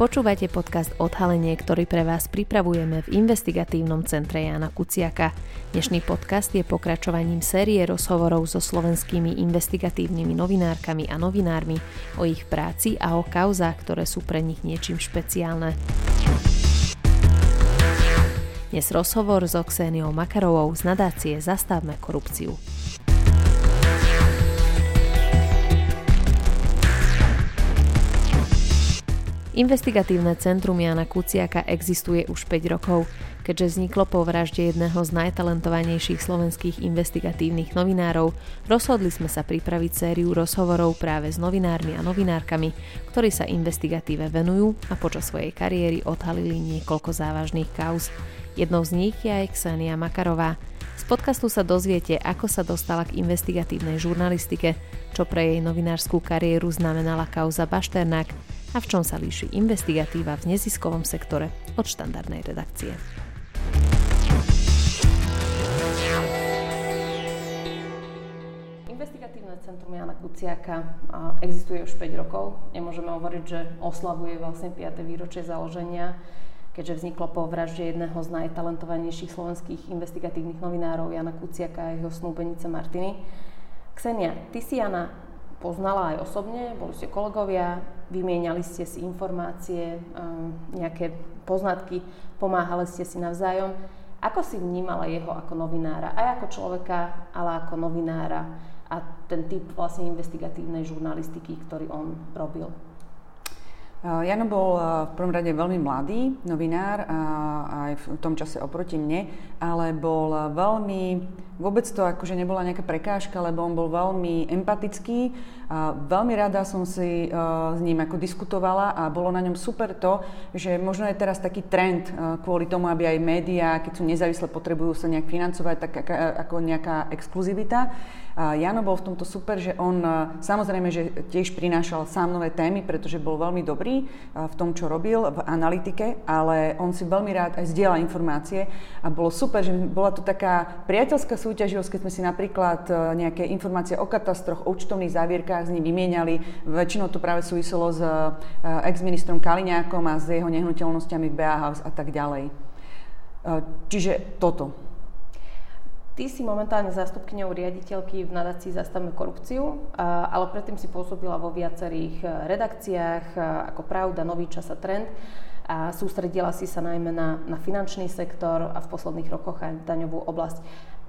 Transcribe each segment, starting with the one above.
Počúvate podcast Odhalenie, ktorý pre vás pripravujeme v investigatívnom centre Jana Kuciaka. Dnešný podcast je pokračovaním série rozhovorov so slovenskými investigatívnymi novinárkami a novinármi o ich práci a o kauzách, ktoré sú pre nich niečím špeciálne. Dnes rozhovor s Oxéniou Makarovou z nadácie Zastavme korupciu. Investigatívne centrum Jana Kuciaka existuje už 5 rokov, keďže vzniklo po vražde jedného z najtalentovanejších slovenských investigatívnych novinárov, rozhodli sme sa pripraviť sériu rozhovorov práve s novinármi a novinárkami, ktorí sa investigatíve venujú a počas svojej kariéry odhalili niekoľko závažných kauz. Jednou z nich je aj Ksenia Makarová. Z podcastu sa dozviete, ako sa dostala k investigatívnej žurnalistike, čo pre jej novinárskú kariéru znamenala kauza Bašternák, a v čom sa líši investigatíva v neziskovom sektore od štandardnej redakcie. Investigatívne centrum Jana Kuciaka existuje už 5 rokov. Nemôžeme hovoriť, že oslavuje vlastne 5. výročie založenia, keďže vzniklo po vražde jedného z najtalentovanejších slovenských investigatívnych novinárov Jana Kuciaka a jeho snúbenice Martiny. Ksenia, ty si Jana poznala aj osobne, boli ste kolegovia, vymieniali ste si informácie, nejaké poznatky, pomáhali ste si navzájom. Ako si vnímala jeho ako novinára, aj ako človeka, ale ako novinára a ten typ vlastne investigatívnej žurnalistiky, ktorý on robil? Jano bol v prvom rade veľmi mladý novinár, aj v tom čase oproti mne, ale bol veľmi Vôbec to akože nebola nejaká prekážka, lebo on bol veľmi empatický. A veľmi rada som si uh, s ním ako diskutovala a bolo na ňom super to, že možno je teraz taký trend uh, kvôli tomu, aby aj médiá, keď sú nezávislé, potrebujú sa nejak financovať, tak ako nejaká exkluzivita. A Jano bol v tomto super, že on samozrejme, že tiež prinášal sám nové témy, pretože bol veľmi dobrý v tom, čo robil v analytike, ale on si veľmi rád aj zdieľa informácie a bolo super, že bola to taká priateľská súťaž súťaživosť, keď sme si napríklad e, nejaké informácie o katastroch, o účtovných závierkách s ním vymieniali. Väčšinou to práve súviselo s e, ex-ministrom Kaliňákom a s jeho nehnuteľnosťami v BA House a tak ďalej. E, čiže toto. Ty si momentálne zástupkyňou riaditeľky v nadácii Zastavme korupciu, ale predtým si pôsobila vo viacerých redakciách ako Pravda, Nový čas a Trend a sústredila si sa najmä na, na finančný sektor a v posledných rokoch aj daňovú oblasť.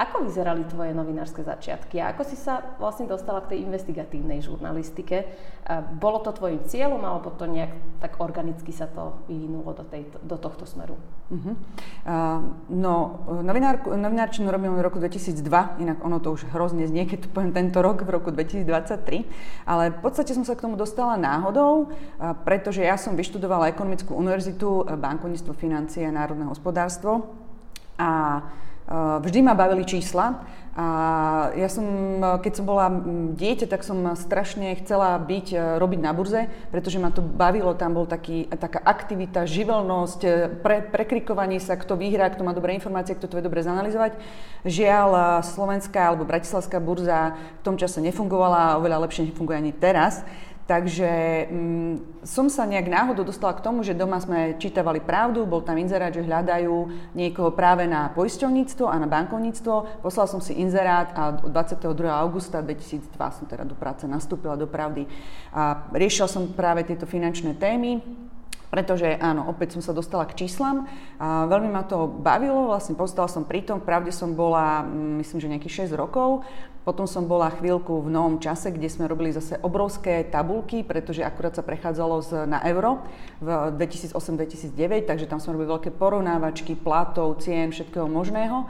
Ako vyzerali tvoje novinárske začiatky a ako si sa vlastne dostala k tej investigatívnej žurnalistike? Bolo to tvojim cieľom alebo to nejak tak organicky sa to vyvinulo do, tej, do tohto smeru? Uh-huh. Uh, no, novinárčinu robím v roku 2002, inak ono to už hrozne znie, keď poviem tento rok, v roku 2023, ale v podstate som sa k tomu dostala náhodou, uh, pretože ja som vyštudovala ekonomickú univerzitu, bankovníctvo, financie a národné hospodárstvo a vždy ma bavili čísla a ja som, keď som bola dieťa, tak som strašne chcela byť, eh, robiť na burze, pretože ma to bavilo, tam bol taký, taká aktivita, živelnosť, eh, pre, prekrikovanie sa, kto vyhrá, kto má dobré informácie, kto to vie dobre zanalizovať. Žiaľ, slovenská alebo bratislavská burza v tom čase nefungovala oveľa lepšie nefunguje ani teraz. Takže mm, som sa nejak náhodou dostala k tomu, že doma sme čítavali pravdu, bol tam inzerát, že hľadajú niekoho práve na poisťovníctvo a na bankovníctvo. Poslala som si inzerát a 22. augusta 2002 som teda do práce nastúpila do pravdy. A riešila som práve tieto finančné témy pretože áno, opäť som sa dostala k číslam a veľmi ma to bavilo, vlastne postala som pri tom, pravde som bola, mm, myslím, že nejakých 6 rokov, potom som bola chvíľku v novom čase, kde sme robili zase obrovské tabulky, pretože akurát sa prechádzalo z, na euro v 2008-2009, takže tam sme robili veľké porovnávačky platov, cien, všetkého možného.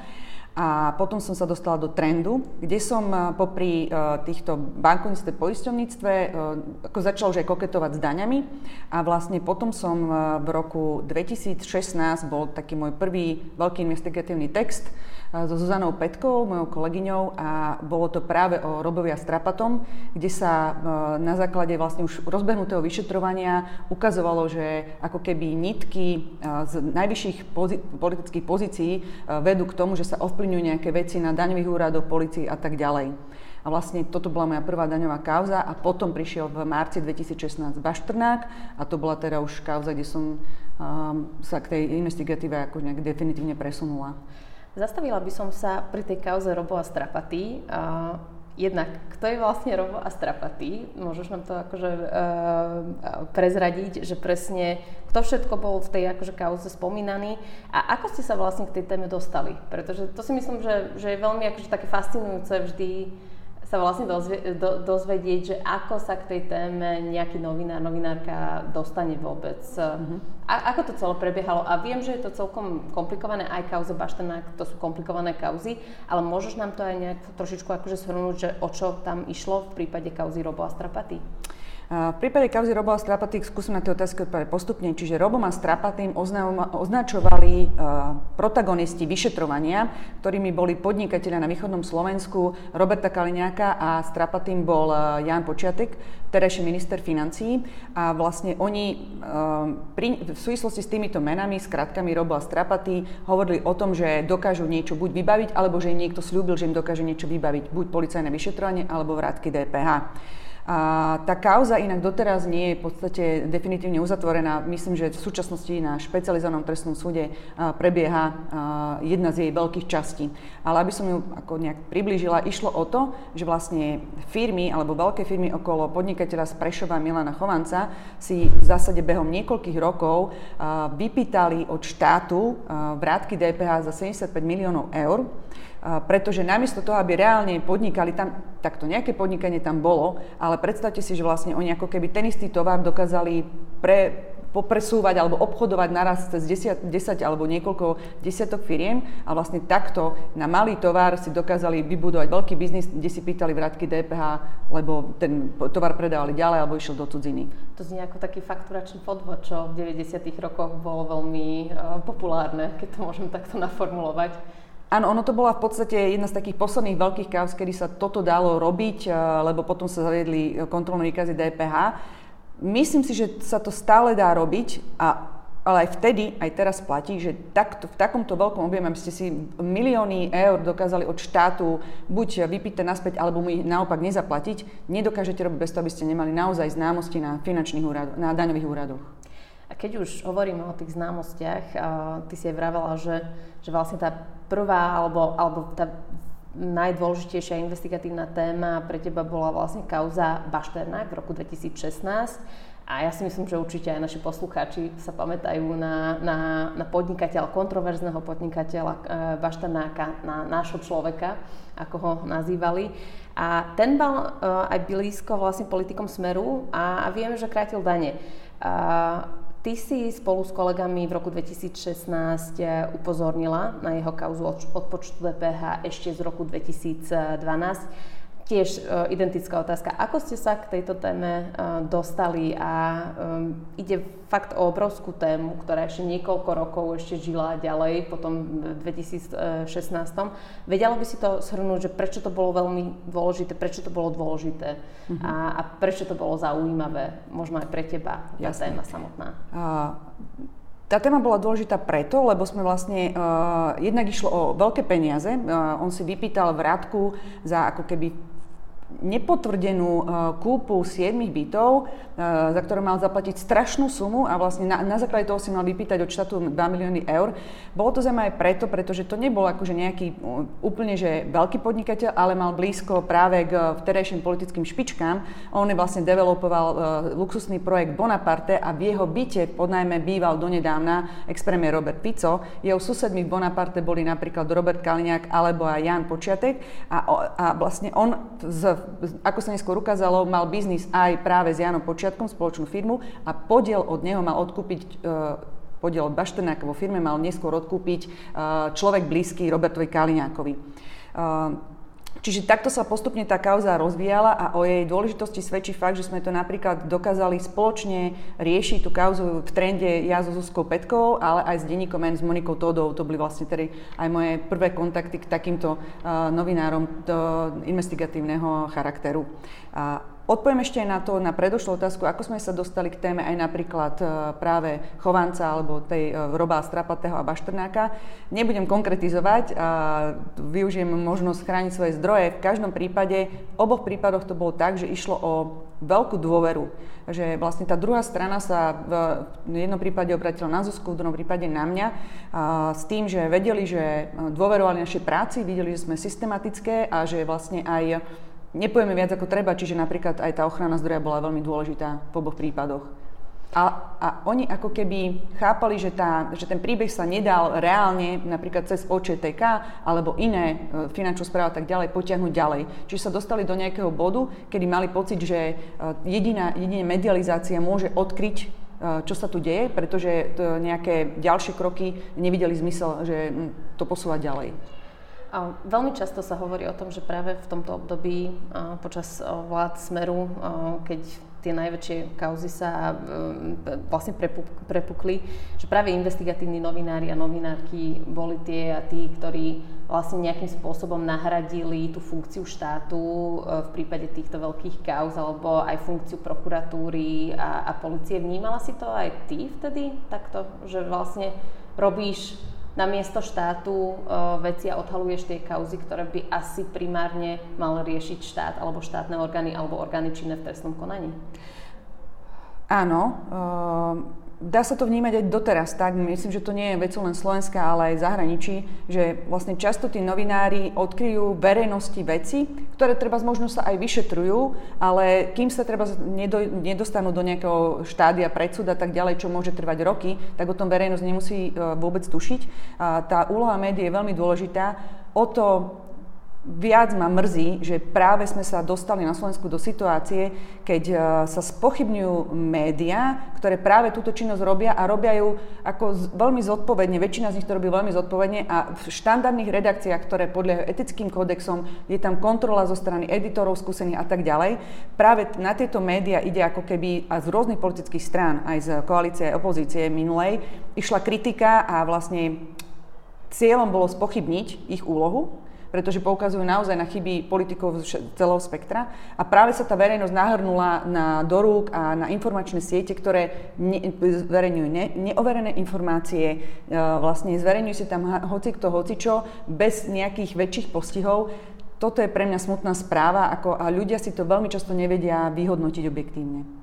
A potom som sa dostala do trendu, kde som eh, popri uh, týchto bankovníctve, poisťovníctve uh, ako začala už aj koketovať s daňami. A vlastne potom som v roku 2016 bol taký môj prvý veľký investigatívny text, so Zuzanou Petkou, mojou kolegyňou a bolo to práve o Robovi a Strapatom, kde sa na základe vlastne už rozbehnutého vyšetrovania ukazovalo, že ako keby nitky z najvyšších pozi- politických pozícií vedú k tomu, že sa ovplyvňujú nejaké veci na daňových úradoch, policii a tak ďalej. A vlastne toto bola moja prvá daňová kauza a potom prišiel v marci 2016 Baštrnák a to bola teda už kauza, kde som um, sa k tej investigatíve ako nejak definitívne presunula. Zastavila by som sa pri tej kauze Robo a Strapaty. Uh, jednak, kto je vlastne Robo a Strapatý? Môžeš nám to akože uh, prezradiť, že presne kto všetko bol v tej akože kauze spomínaný a ako ste sa vlastne k tej téme dostali? Pretože to si myslím, že, že je veľmi akože také fascinujúce vždy sa vlastne dozvie, do, dozvedieť, že ako sa k tej téme nejaký novinár, novinárka dostane vôbec. Mm-hmm. A, ako to celé prebiehalo? A viem, že je to celkom komplikované, aj kauza Baštenák, to sú komplikované kauzy, ale môžeš nám to aj nejak trošičku akože shrnúť, že o čo tam išlo v prípade kauzy Robo a Strapaty? V prípade kauzy Robo a Strapaty skúsim na tie otázky odpovedať postupne. Čiže Robom a Strapatým označovali protagonisti vyšetrovania, ktorými boli podnikatelia na východnom Slovensku Roberta Kaliňáka a Strapatým bol Jan Počiatek, terajší minister financií. A vlastne oni pri, v súvislosti s týmito menami, s kratkami Robo a Strapatý, hovorili o tom, že dokážu niečo buď vybaviť, alebo že im niekto slúbil, že im dokáže niečo vybaviť, buď policajné vyšetrovanie, alebo vrátky DPH. A tá kauza inak doteraz nie je v podstate definitívne uzatvorená. Myslím, že v súčasnosti na špecializovanom trestnom súde prebieha jedna z jej veľkých častí. Ale aby som ju ako nejak priblížila, išlo o to, že vlastne firmy alebo veľké firmy okolo podnikateľa z Prešova Milana Chovanca si v zásade behom niekoľkých rokov vypýtali od štátu vrátky DPH za 75 miliónov eur pretože namiesto toho, aby reálne podnikali tam, takto nejaké podnikanie tam bolo, ale predstavte si, že vlastne oni ako keby ten istý tovar dokázali pre, popresúvať alebo obchodovať naraz cez 10, 10 alebo niekoľko desiatok firiem a vlastne takto na malý tovar si dokázali vybudovať veľký biznis, kde si pýtali vrátky DPH, lebo ten tovar predávali ďalej alebo išiel do cudziny. To znie ako taký fakturačný podvod, čo v 90. rokoch bolo veľmi uh, populárne, keď to môžem takto naformulovať. Áno, ono to bola v podstate jedna z takých posledných veľkých kauz, kedy sa toto dalo robiť, eh, lebo potom sa zaviedli eh, kontrolné výkazy DPH. Myslím si, že sa to stále dá robiť, a, ale aj vtedy, aj teraz platí, že takto, v takomto veľkom objeme, ste si milióny eur dokázali od štátu buď vypýtať naspäť, alebo mu ich naopak nezaplatiť, nedokážete robiť bez toho, aby ste nemali naozaj známosti na finančných úradoch, na daňových úradoch. A keď už hovoríme o tých známostiach, ty si aj vravela, že, že vlastne tá prvá alebo, alebo tá najdôležitejšia investigatívna téma pre teba bola vlastne kauza Bašternák v roku 2016. A ja si myslím, že určite aj naši poslucháči sa pamätajú na, na, na podnikateľa, kontroverzného podnikateľa e, Bašternáka, na nášho človeka, ako ho nazývali. A ten mal e, aj blízko vlastne politikom Smeru a, a vieme, že krátil dane. A, Ty si spolu s kolegami v roku 2016 eh, upozornila na jeho kauzu od počtu DPH ešte z roku 2012. Tiež uh, identická otázka. Ako ste sa k tejto téme uh, dostali a um, ide fakt o obrovskú tému, ktorá ešte niekoľko rokov ešte žila ďalej, potom v 2016. Vedela by si to shrnúť, že prečo to bolo veľmi dôležité, prečo to bolo dôležité uh-huh. a, a prečo to bolo zaujímavé, možno aj pre teba, tá Jasne. téma samotná. Uh, tá téma bola dôležitá preto, lebo sme vlastne, uh, jednak išlo o veľké peniaze, uh, on si vypýtal vrátku za ako keby nepotvrdenú e, kúpu 7 bytov, e, za ktoré mal zaplatiť strašnú sumu a vlastne na, na základe toho si mal vypýtať od štátu 2 milióny eur. Bolo to zaujímavé preto, pretože to nebol akože nejaký úplne že veľký podnikateľ, ale mal blízko práve k vtedajším politickým špičkám. On vlastne developoval uh, luxusný projekt Bonaparte a v jeho byte podnajme býval donedávna ex-premier Robert Fico. Jeho susedmi v Bonaparte boli napríklad Robert Kaliňák alebo aj Jan Počiatek a, a vlastne on z ako sa neskôr ukázalo, mal biznis aj práve s Janom Počiatkom, spoločnú firmu a podiel od neho mal odkúpiť e, podiel od Baštenáka vo firme mal neskôr odkúpiť e, človek blízky Robertovi Kaliňákovi. Čiže takto sa postupne tá kauza rozvíjala a o jej dôležitosti svedčí fakt, že sme to napríklad dokázali spoločne riešiť tú kauzu v trende ja so Zuzkou Petkovou, ale aj s denníkom N s Monikou Todou. To boli vlastne tedy aj moje prvé kontakty k takýmto uh, novinárom do investigatívneho charakteru. Uh, Odpoviem ešte aj na to, na predošlú otázku, ako sme sa dostali k téme aj napríklad e, práve Chovanca alebo tej e, Roba Strapatého a Baštrnáka. Nebudem konkretizovať a využijem možnosť chrániť svoje zdroje. V každom prípade, v oboch prípadoch to bolo tak, že išlo o veľkú dôveru. Že vlastne tá druhá strana sa v jednom prípade obratila na Zuzku, v druhom prípade na mňa a s tým, že vedeli, že dôverovali našej práci, videli, že sme systematické a že vlastne aj nepojeme viac ako treba, čiže napríklad aj tá ochrana zdroja bola veľmi dôležitá v oboch prípadoch. A, a oni ako keby chápali, že, tá, že ten príbeh sa nedal reálne napríklad cez OČTK alebo iné e, finančnú tak ďalej potiahnuť ďalej. Čiže sa dostali do nejakého bodu, kedy mali pocit, že e, jediná, jediná medializácia môže odkryť e, čo sa tu deje, pretože to nejaké ďalšie kroky nevideli zmysel, že to posúvať ďalej. Veľmi často sa hovorí o tom, že práve v tomto období počas vlád Smeru, keď tie najväčšie kauzy sa vlastne prepukli, že práve investigatívni novinári a novinárky boli tie a tí, ktorí vlastne nejakým spôsobom nahradili tú funkciu štátu e, v prípade týchto veľkých kauz alebo aj funkciu prokuratúry a, a policie. Vnímala si to aj ty vtedy takto, že vlastne robíš na miesto štátu uh, veci a odhaluješ tie kauzy, ktoré by asi primárne mal riešiť štát alebo štátne orgány alebo orgány činné v trestnom konaní? Áno. Dá sa to vnímať aj doteraz tak, myslím, že to nie je vecou len Slovenska, ale aj zahraničí, že vlastne často tí novinári odkryjú verejnosti veci, ktoré treba možno sa aj vyšetrujú, ale kým sa treba nedostanú do nejakého štádia predsud a tak ďalej, čo môže trvať roky, tak o tom verejnosť nemusí e, vôbec tušiť. A tá úloha médií je veľmi dôležitá. O to viac ma mrzí, že práve sme sa dostali na Slovensku do situácie, keď e, sa spochybňujú médiá, ktoré práve túto činnosť robia a robia ju ako veľmi zodpovedne, väčšina z nich to robí veľmi zodpovedne a v štandardných redakciách, ktoré podľajú etickým kódexom, je tam kontrola zo strany editorov skúsených a tak ďalej. Práve na tieto médiá ide ako keby a z rôznych politických strán, aj z koalície a opozície minulej, išla kritika a vlastne cieľom bolo spochybniť ich úlohu pretože poukazujú naozaj na chyby politikov z celého spektra. A práve sa tá verejnosť nahrnula na dorúk a na informačné siete, ktoré ne, zverejňujú ne, neoverené informácie, e, vlastne zverejňujú si tam hoci kto, hoci čo, bez nejakých väčších postihov. Toto je pre mňa smutná správa ako, a ľudia si to veľmi často nevedia vyhodnotiť objektívne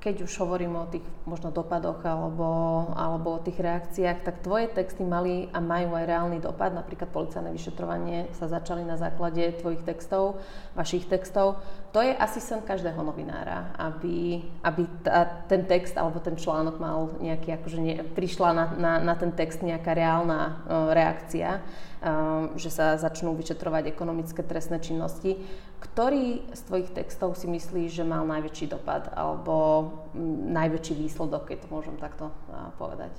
keď už hovorím o tých možno dopadoch alebo, alebo o tých reakciách, tak tvoje texty mali a majú aj reálny dopad. Napríklad policajné vyšetrovanie sa začali na základe tvojich textov, vašich textov. To je asi sen každého novinára, aby, aby ta, ten text alebo ten článok mal nejaký, akože ne, prišla na, na, na ten text nejaká reálna uh, reakcia, uh, že sa začnú vyšetrovať ekonomické trestné činnosti. Ktorý z tvojich textov si myslíš, že mal najväčší dopad alebo najväčší výsledok, keď to môžem takto povedať?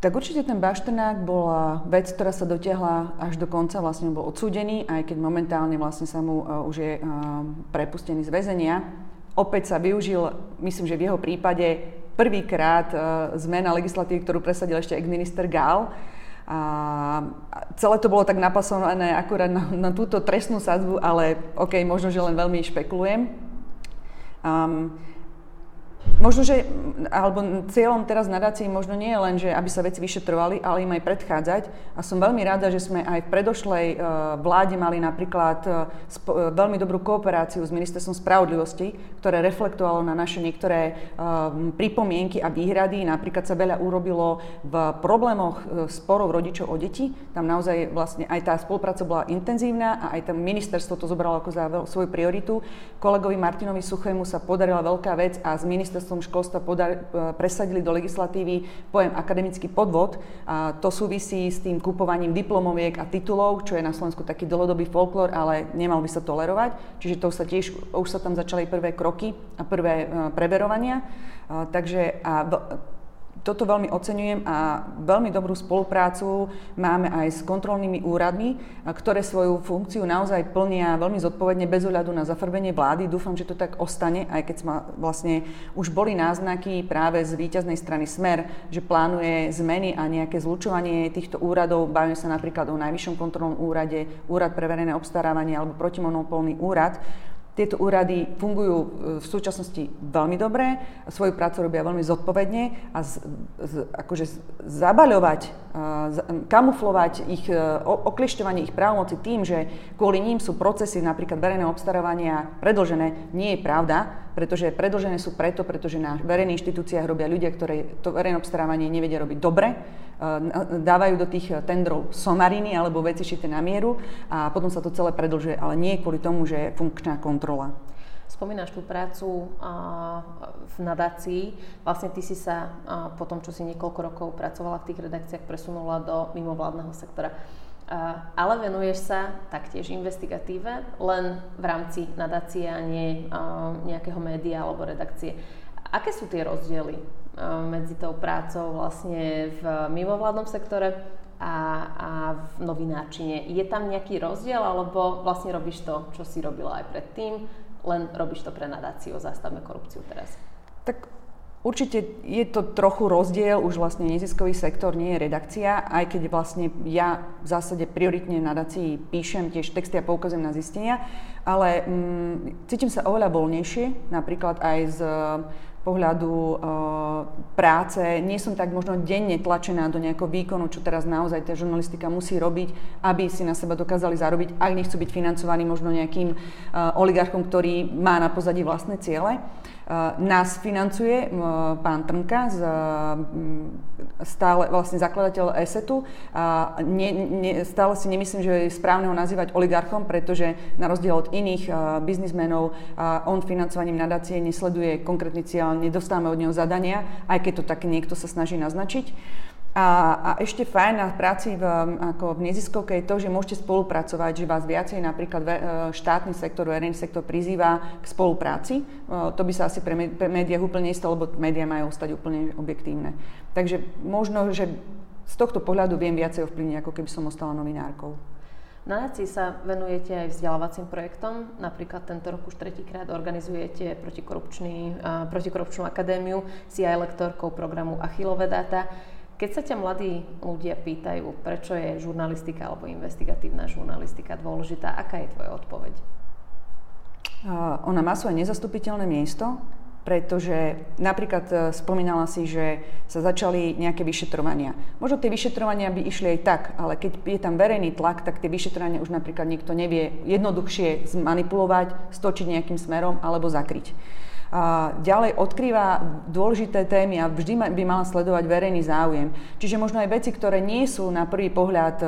Tak určite ten Bašternák bola vec, ktorá sa dotiahla až do konca, vlastne bol odsúdený, aj keď momentálne vlastne sa mu uh, už je uh, prepustený z väzenia. Opäť sa využil, myslím, že v jeho prípade prvýkrát uh, zmena legislatívy, ktorú presadil ešte ex-minister Gál, a celé to bolo tak napasované akurát na, na túto trestnú sadzbu, ale OK, možno, že len veľmi špekulujem. Um, Možno, že, alebo cieľom teraz nadácie možno nie je len, že aby sa veci vyšetrovali, ale im aj predchádzať. A som veľmi rada, že sme aj v predošlej uh, vláde mali napríklad sp- uh, veľmi dobrú kooperáciu s Ministerstvom spravodlivosti, ktoré reflektovalo na naše niektoré pripomienky a výhrady. Napríklad sa veľa urobilo v problémoch sporov rodičov o deti. Tam naozaj vlastne aj tá spolupráca bola intenzívna a aj tam ministerstvo to zobralo ako za svoju prioritu. Kolegovi Martinovi Suchému sa podarila veľká vec a z ministerstva ministerstvom školstva podar, e, presadili do legislatívy pojem akademický podvod. A to súvisí s tým kupovaním diplomoviek a titulov, čo je na Slovensku taký dlhodobý folklór, ale nemal by sa tolerovať. Čiže to sa tiež, už sa tam začali prvé kroky a prvé e, preverovania. Takže a toto veľmi oceňujem a veľmi dobrú spoluprácu máme aj s kontrolnými úradmi, ktoré svoju funkciu naozaj plnia veľmi zodpovedne bez ohľadu na zafarbenie vlády. Dúfam, že to tak ostane, aj keď sme vlastne už boli náznaky práve z víťaznej strany Smer, že plánuje zmeny a nejaké zlučovanie týchto úradov. Bavíme sa napríklad o Najvyššom kontrolnom úrade, Úrad pre verejné obstarávanie alebo protimonopolný úrad tieto úrady fungujú e, v súčasnosti veľmi dobre, svoju prácu robia veľmi zodpovedne a z, z, akože zabaľovať, e, kamuflovať ich, e, oklišťovanie ich právomoci tým, že kvôli ním sú procesy napríklad verejného obstarávania predlžené, nie je pravda, pretože predlžené sú preto, pretože na verejných inštitúciách robia ľudia, ktorí to verejné obstarávanie nevedia robiť dobre, dávajú do tých tendrov somariny alebo veci šité na mieru a potom sa to celé predlžuje, ale nie kvôli tomu, že je funkčná kontrola. Spomínaš tú prácu v nadácii. Vlastne ty si sa po tom, čo si niekoľko rokov pracovala v tých redakciách, presunula do mimovládneho sektora. Ale venuješ sa taktiež investigatíve, len v rámci nadácie a nie nejakého média alebo redakcie. Aké sú tie rozdiely medzi tou prácou vlastne v mimovládnom sektore a, a v novinárčine. Je tam nejaký rozdiel, alebo vlastne robíš to, čo si robila aj predtým, len robíš to pre nadáciu, zastavme korupciu teraz? Tak Určite je to trochu rozdiel, už vlastne neziskový sektor nie je redakcia, aj keď vlastne ja v zásade prioritne na nadácii píšem tiež texty a poukazujem na zistenia, ale mm, cítim sa oveľa voľnejšie, napríklad aj z pohľadu e, práce. Nie som tak možno denne tlačená do nejakého výkonu, čo teraz naozaj tá žurnalistika musí robiť, aby si na seba dokázali zarobiť, ak nechcú byť financovaní možno nejakým e, oligarchom, ktorý má na pozadí vlastné ciele. Nás financuje pán Trnka, z, stále vlastne zakladateľ ESETu. Ne, ne, stále si nemyslím, že je správne ho nazývať oligarchom, pretože na rozdiel od iných biznismenov on financovaním nadácie nesleduje konkrétny cieľ, nedostávame od neho zadania, aj keď to tak niekto sa snaží naznačiť. A, a ešte fajn na práci v, ako v neziskovke je to, že môžete spolupracovať, že vás viacej napríklad e, štátny sektor, verejný sektor prizýva k spolupráci. E, to by sa asi pre, pre médiách úplne istalo, lebo médiá majú ostať úplne objektívne. Takže možno, že z tohto pohľadu viem viacej ovplyvniť, ako keby som ostala novinárkou. Na NACI sa venujete aj vzdelávacím projektom. Napríklad tento rok už tretíkrát organizujete uh, protikorupčnú akadémiu, si aj lektorkou programu Achillove data. Keď sa ťa mladí ľudia pýtajú, prečo je žurnalistika alebo investigatívna žurnalistika dôležitá, aká je tvoja odpoveď? Ona má svoje nezastupiteľné miesto, pretože napríklad e, spomínala si, že sa začali nejaké vyšetrovania. Možno tie vyšetrovania by išli aj tak, ale keď je tam verejný tlak, tak tie vyšetrovania už napríklad niekto nevie jednoduchšie zmanipulovať, stočiť nejakým smerom alebo zakryť ďalej odkrýva dôležité témy a vždy by mala sledovať verejný záujem. Čiže možno aj veci, ktoré nie sú na prvý pohľad e,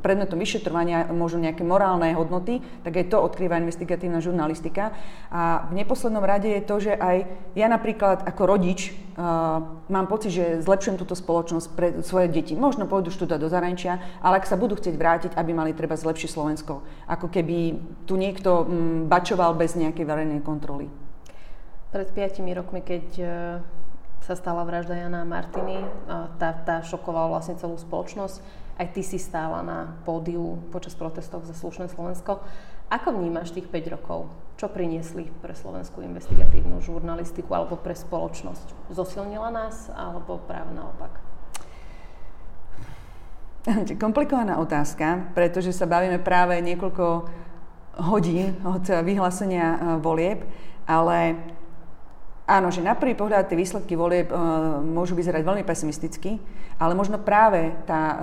predmetom vyšetrovania, možno nejaké morálne hodnoty, tak aj to odkrýva investigatívna žurnalistika. A v neposlednom rade je to, že aj ja napríklad ako rodič uh, mám pocit, že zlepšujem túto spoločnosť pre svoje deti. Možno pôjdu študovať do zahraničia, ale ak sa budú chcieť vrátiť, aby mali treba zlepšiť Slovensko. Ako keby tu niekto um, bačoval bez nejakej verejnej kontroly. Pred 5 rokmi, keď e, sa stala vražda Jana Martiny, tá, tá šokovala vlastne celú spoločnosť. Aj ty si stála na pódiu počas protestov za slušné Slovensko. Ako vnímaš tých 5 rokov? Čo priniesli pre slovenskú investigatívnu žurnalistiku alebo pre spoločnosť? Zosilnila nás alebo práve naopak? Komplikovaná otázka, pretože sa bavíme práve niekoľko hodín od vyhlásenia e, volieb, ale Áno, že na prvý pohľad tie výsledky volieb uh, môžu vyzerať veľmi pesimisticky, ale možno práve tá, uh,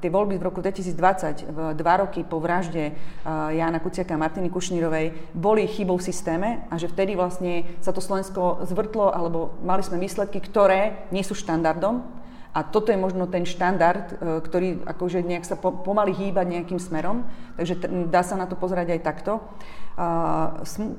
tie voľby v roku 2020, dva roky po vražde uh, Jána Kuciaka a Martiny Kušnírovej, boli chybou v systéme a že vtedy vlastne sa to Slovensko zvrtlo, alebo mali sme výsledky, ktoré nie sú štandardom. A toto je možno ten štandard, ktorý akože nejak sa pomaly hýba nejakým smerom, takže dá sa na to pozerať aj takto.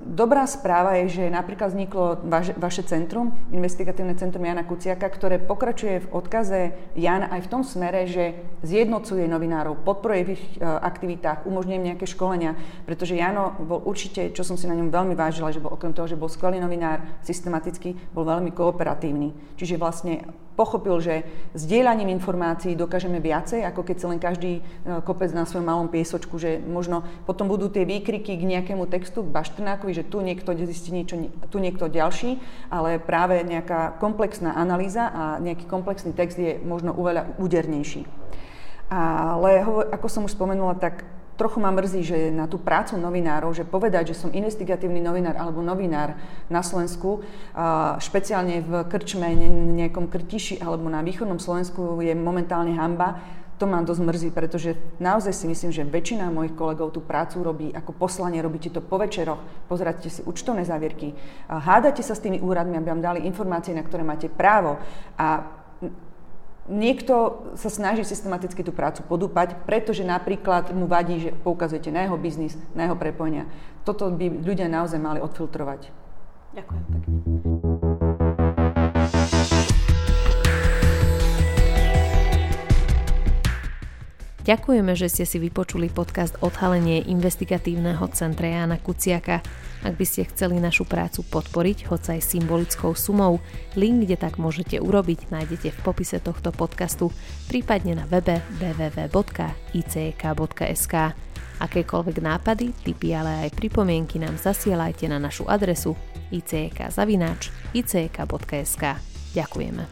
Dobrá správa je, že napríklad vzniklo vaše, vaše centrum, investigatívne centrum Jana Kuciaka, ktoré pokračuje v odkaze Jana aj v tom smere, že zjednocuje novinárov, podporuje v ich e, aktivitách, umožňuje nejaké školenia, pretože Jano bol určite, čo som si na ňom veľmi vážila, že bol okrem toho, že bol skvelý novinár, systematicky, bol veľmi kooperatívny. Čiže vlastne pochopil, že zdieľaním informácií dokážeme viacej, ako keď sa len každý e, kopec na svojom malom piesočku, že možno potom budú tie výkriky k nejakému textu, k Baštrnákovi, že tu niekto zistí niečo, tu niekto ďalší, ale práve nejaká komplexná analýza a nejaký komplexný text je možno uveľa údernejší. Ale ako som už spomenula, tak trochu ma mrzí, že na tú prácu novinárov, že povedať, že som investigatívny novinár alebo novinár na Slovensku, špeciálne v krčme, nejakom krtiši alebo na východnom Slovensku je momentálne hamba, to ma dosť mrzí, pretože naozaj si myslím, že väčšina mojich kolegov tú prácu robí ako poslanie, robíte to po večeroch, pozeráte si účtovné závierky, hádate sa s tými úradmi, aby vám dali informácie, na ktoré máte právo. A niekto sa snaží systematicky tú prácu podúpať, pretože napríklad mu vadí, že poukazujete na jeho biznis, na jeho prepojenia. Toto by ľudia naozaj mali odfiltrovať. Ďakujem pekne. Ďakujeme, že ste si vypočuli podcast Odhalenie investigatívneho centra Jana Kuciaka. Ak by ste chceli našu prácu podporiť, hoď aj symbolickou sumou, link, kde tak môžete urobiť, nájdete v popise tohto podcastu, prípadne na webe www.icek.sk. Akékoľvek nápady, tipy, ale aj pripomienky nám zasielajte na našu adresu icek.icek.sk. Ďakujeme.